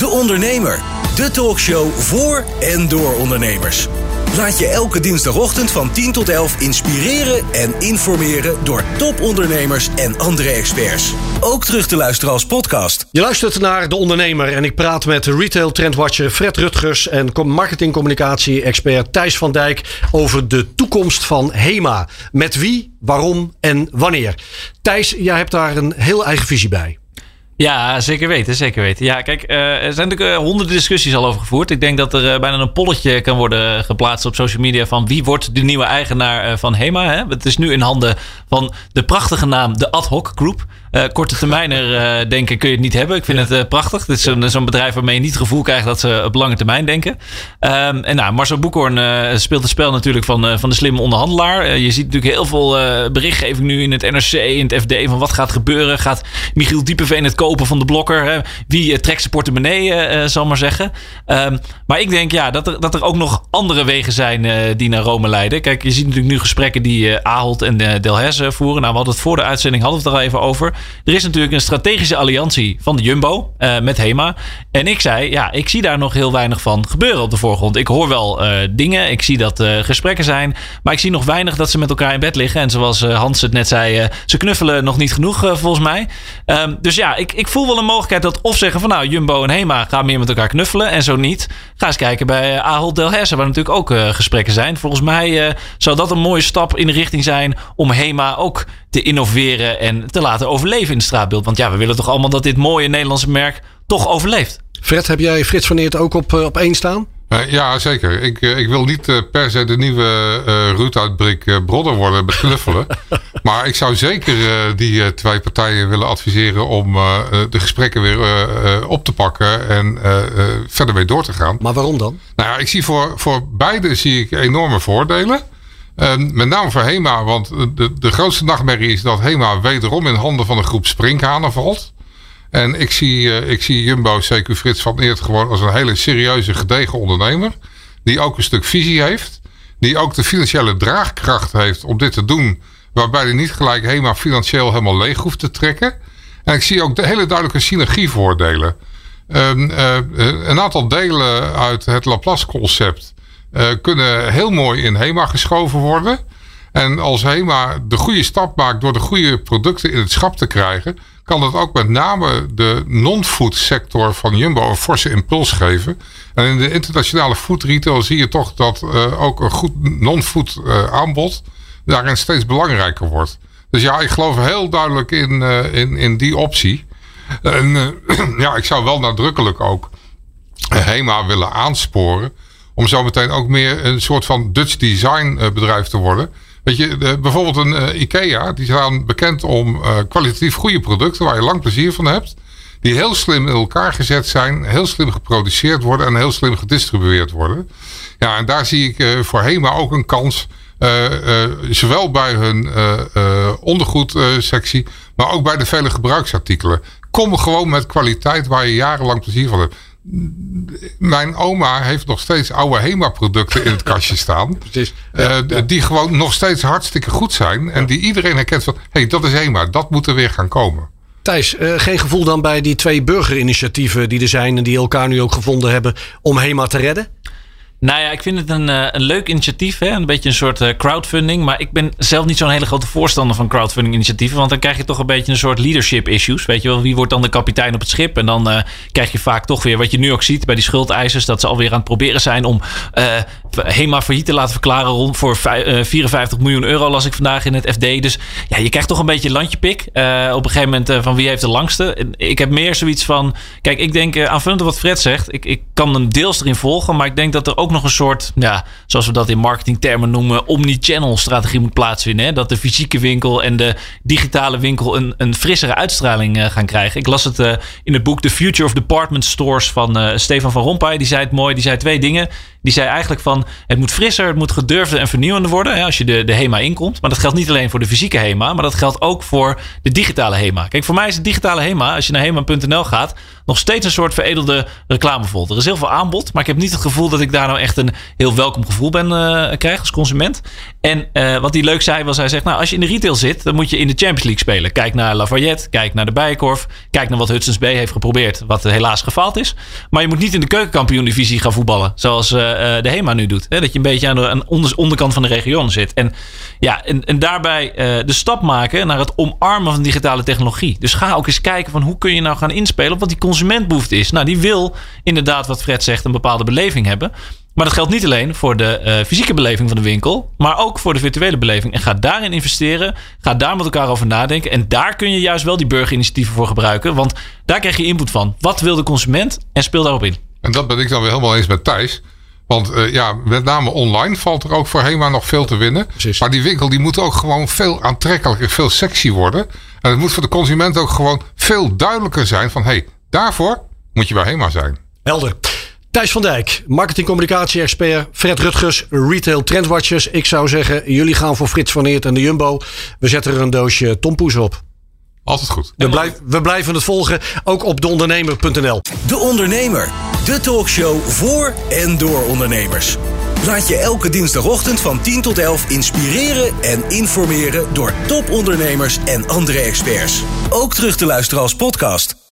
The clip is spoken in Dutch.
De Ondernemer. De talkshow voor en door ondernemers. Laat je elke dinsdagochtend van 10 tot 11 inspireren en informeren door topondernemers en andere experts. Ook terug te luisteren als podcast. Je luistert naar De Ondernemer en ik praat met retail trendwatcher Fred Rutgers en marketingcommunicatie-expert Thijs van Dijk over de toekomst van HEMA. Met wie, waarom en wanneer. Thijs, jij hebt daar een heel eigen visie bij. Ja, zeker weten, zeker weten. Ja, kijk, uh, er zijn natuurlijk uh, honderden discussies al over gevoerd. Ik denk dat er uh, bijna een polletje kan worden geplaatst op social media van wie wordt de nieuwe eigenaar van HEMA. Hè? Het is nu in handen van de prachtige naam de Ad Hoc Group. Uh, korte termijner uh, denken kun je het niet hebben. Ik vind het uh, prachtig. Dit is zo'n bedrijf waarmee je niet het gevoel krijgt dat ze op lange termijn denken. Um, en nou, Marcel Boekhoorn speelt het spel natuurlijk van, van de slimme onderhandelaar. je ziet natuurlijk heel veel berichtgeving nu in het NRC, in het FD van wat gaat gebeuren. Gaat Michiel Diepeveen het kopen van de blokker? Hè? Wie trekt zijn portemonnee, zal maar zeggen. Um, maar ik denk ja, dat, er, dat er ook nog andere wegen zijn die naar Rome leiden. Kijk, je ziet natuurlijk nu gesprekken die Ahold en Delhaize voeren. Nou, we hadden het voor de uitzending hadden we het er al even over. Er is natuurlijk een strategische alliantie van de Jumbo uh, met Hema. En ik zei, ja, ik zie daar nog heel weinig van gebeuren op de voorgrond. Ik hoor wel uh, dingen, ik zie dat uh, gesprekken zijn. Maar ik zie nog weinig dat ze met elkaar in bed liggen. En zoals Hans het net zei, ze knuffelen nog niet genoeg volgens mij. Um, dus ja, ik, ik voel wel een mogelijkheid dat of zeggen van nou, Jumbo en Hema gaan meer met elkaar knuffelen. En zo niet, ga eens kijken bij Ahold Delhaize, waar natuurlijk ook gesprekken zijn. Volgens mij zou dat een mooie stap in de richting zijn om Hema ook te innoveren en te laten overleven in het straatbeeld. Want ja, we willen toch allemaal dat dit mooie Nederlandse merk toch overleeft. Fred, heb jij Frits van Eert ook op, op één staan? Uh, ja, zeker. Ik, uh, ik wil niet uh, per se de nieuwe uh, route Brodder worden met knuffelen. maar ik zou zeker die twee partijen willen adviseren om de gesprekken weer op te pakken en verder mee door te gaan. Maar waarom dan? Nou ja, ik zie voor, voor beide zie ik enorme voordelen. Um, met name voor HEMA, want de, de grootste nachtmerrie is dat HEMA wederom in handen van een groep sprinkhanen valt. En ik zie, uh, ik zie Jumbo, CQ Frits van Eert gewoon als een hele serieuze, gedegen ondernemer. Die ook een stuk visie heeft. Die ook de financiële draagkracht heeft om dit te doen. Waarbij hij niet gelijk HEMA financieel helemaal leeg hoeft te trekken. En ik zie ook de hele duidelijke synergievoordelen. Um, uh, een aantal delen uit het Laplace concept uh, kunnen heel mooi in HEMA geschoven worden. En als HEMA de goede stap maakt door de goede producten in het schap te krijgen, kan dat ook met name de non-food sector van Jumbo een forse impuls geven. En in de internationale food retail zie je toch dat uh, ook een goed non-food uh, aanbod daarin steeds belangrijker wordt. Dus ja, ik geloof heel duidelijk in, in, in die optie. En ja, ik zou wel nadrukkelijk ook HEMA willen aansporen om zo meteen ook meer een soort van Dutch design eh, bedrijf te worden. Weet je, de, bijvoorbeeld een uh, IKEA, die staan bekend om uh, kwalitatief goede producten waar je lang plezier van hebt. Die heel slim in elkaar gezet zijn, heel slim geproduceerd worden en heel slim gedistribueerd worden. Ja, en daar zie ik uh, voor HEMA ook een kans. zowel bij hun ondergoedsectie, maar ook bij de vele gebruiksartikelen. Kom gewoon met kwaliteit waar je jarenlang plezier van hebt mijn oma heeft nog steeds oude HEMA-producten in het kastje staan. Precies. Uh, Die gewoon nog steeds hartstikke goed zijn. En die iedereen herkent van, hé, hey, dat is HEMA. Dat moet er weer gaan komen. Thijs, uh, geen gevoel dan bij die twee burgerinitiatieven die er zijn... en die elkaar nu ook gevonden hebben om HEMA te redden? Nou ja, ik vind het een, uh, een leuk initiatief. Hè? Een beetje een soort uh, crowdfunding. Maar ik ben zelf niet zo'n hele grote voorstander van crowdfunding initiatieven. Want dan krijg je toch een beetje een soort leadership issues. Weet je wel, wie wordt dan de kapitein op het schip? En dan uh, krijg je vaak toch weer wat je nu ook ziet bij die schuldeisers. Dat ze alweer aan het proberen zijn om HEMA failliet te laten verklaren. Rond voor 54 miljoen euro las ik vandaag in het FD. Dus ja, je krijgt toch een beetje landjepik. op een gegeven moment van wie heeft de langste. Ik heb meer zoiets van... Kijk, ik denk aanvullend op wat Fred zegt. Ik, ik kan hem deels erin volgen. Maar ik denk dat er ook nog een soort, ja, zoals we dat in marketingtermen noemen, omni-channel strategie moet plaatsvinden. Hè? Dat de fysieke winkel en de digitale winkel een, een frissere uitstraling gaan krijgen. Ik las het in het boek The Future of Department Stores van Stefan van Rompuy. Die zei het mooi. Die zei twee dingen. Die zei eigenlijk van het moet frisser, het moet gedurfder en vernieuwender worden als je de, de HEMA inkomt. Maar dat geldt niet alleen voor de fysieke HEMA, maar dat geldt ook voor de digitale HEMA. Kijk, voor mij is de digitale HEMA, als je naar HEMA.nl gaat, nog steeds een soort veredelde reclamevol. Er is heel veel aanbod, maar ik heb niet het gevoel dat ik daar nou echt een heel welkom gevoel ben uh, krijg als consument. En uh, wat hij leuk zei was, hij zegt, nou als je in de retail zit, dan moet je in de Champions League spelen. Kijk naar Lafayette, kijk naar de Bijenkorf, kijk naar wat Hudson's Bay heeft geprobeerd, wat helaas gefaald is. Maar je moet niet in de keukenkampioen-divisie gaan voetballen, zoals uh, de HEMA nu doet. Hè? Dat je een beetje aan de onderkant van de region zit. En, ja, en, en daarbij de stap maken naar het omarmen van digitale technologie. Dus ga ook eens kijken van hoe kun je nou gaan inspelen op wat die consumentbehoefte is. Nou, die wil inderdaad, wat Fred zegt, een bepaalde beleving hebben. Maar dat geldt niet alleen voor de fysieke beleving van de winkel, maar ook voor de virtuele beleving. En ga daarin investeren. Ga daar met elkaar over nadenken. En daar kun je juist wel die burgerinitiatieven voor gebruiken. Want daar krijg je input van. Wat wil de consument? En speel daarop in. En dat ben ik dan weer helemaal eens met Thijs. Want uh, ja, met name online valt er ook voor HEMA nog veel te winnen. Precies. Maar die winkel die moet ook gewoon veel aantrekkelijker, veel sexy worden. En het moet voor de consument ook gewoon veel duidelijker zijn van... hé, hey, daarvoor moet je bij HEMA zijn. Helder. Thijs van Dijk, marketing-communicatie-expert. Fred Rutgers, retail trendwatchers. Ik zou zeggen, jullie gaan voor Frits van Eert en de Jumbo. We zetten er een doosje tompoes op. Altijd goed. We, blijf, we blijven het volgen, ook op deondernemer.nl. De Ondernemer, de talkshow voor en door ondernemers. Laat je elke dinsdagochtend van 10 tot 11 inspireren en informeren door topondernemers en andere experts. Ook terug te luisteren als podcast.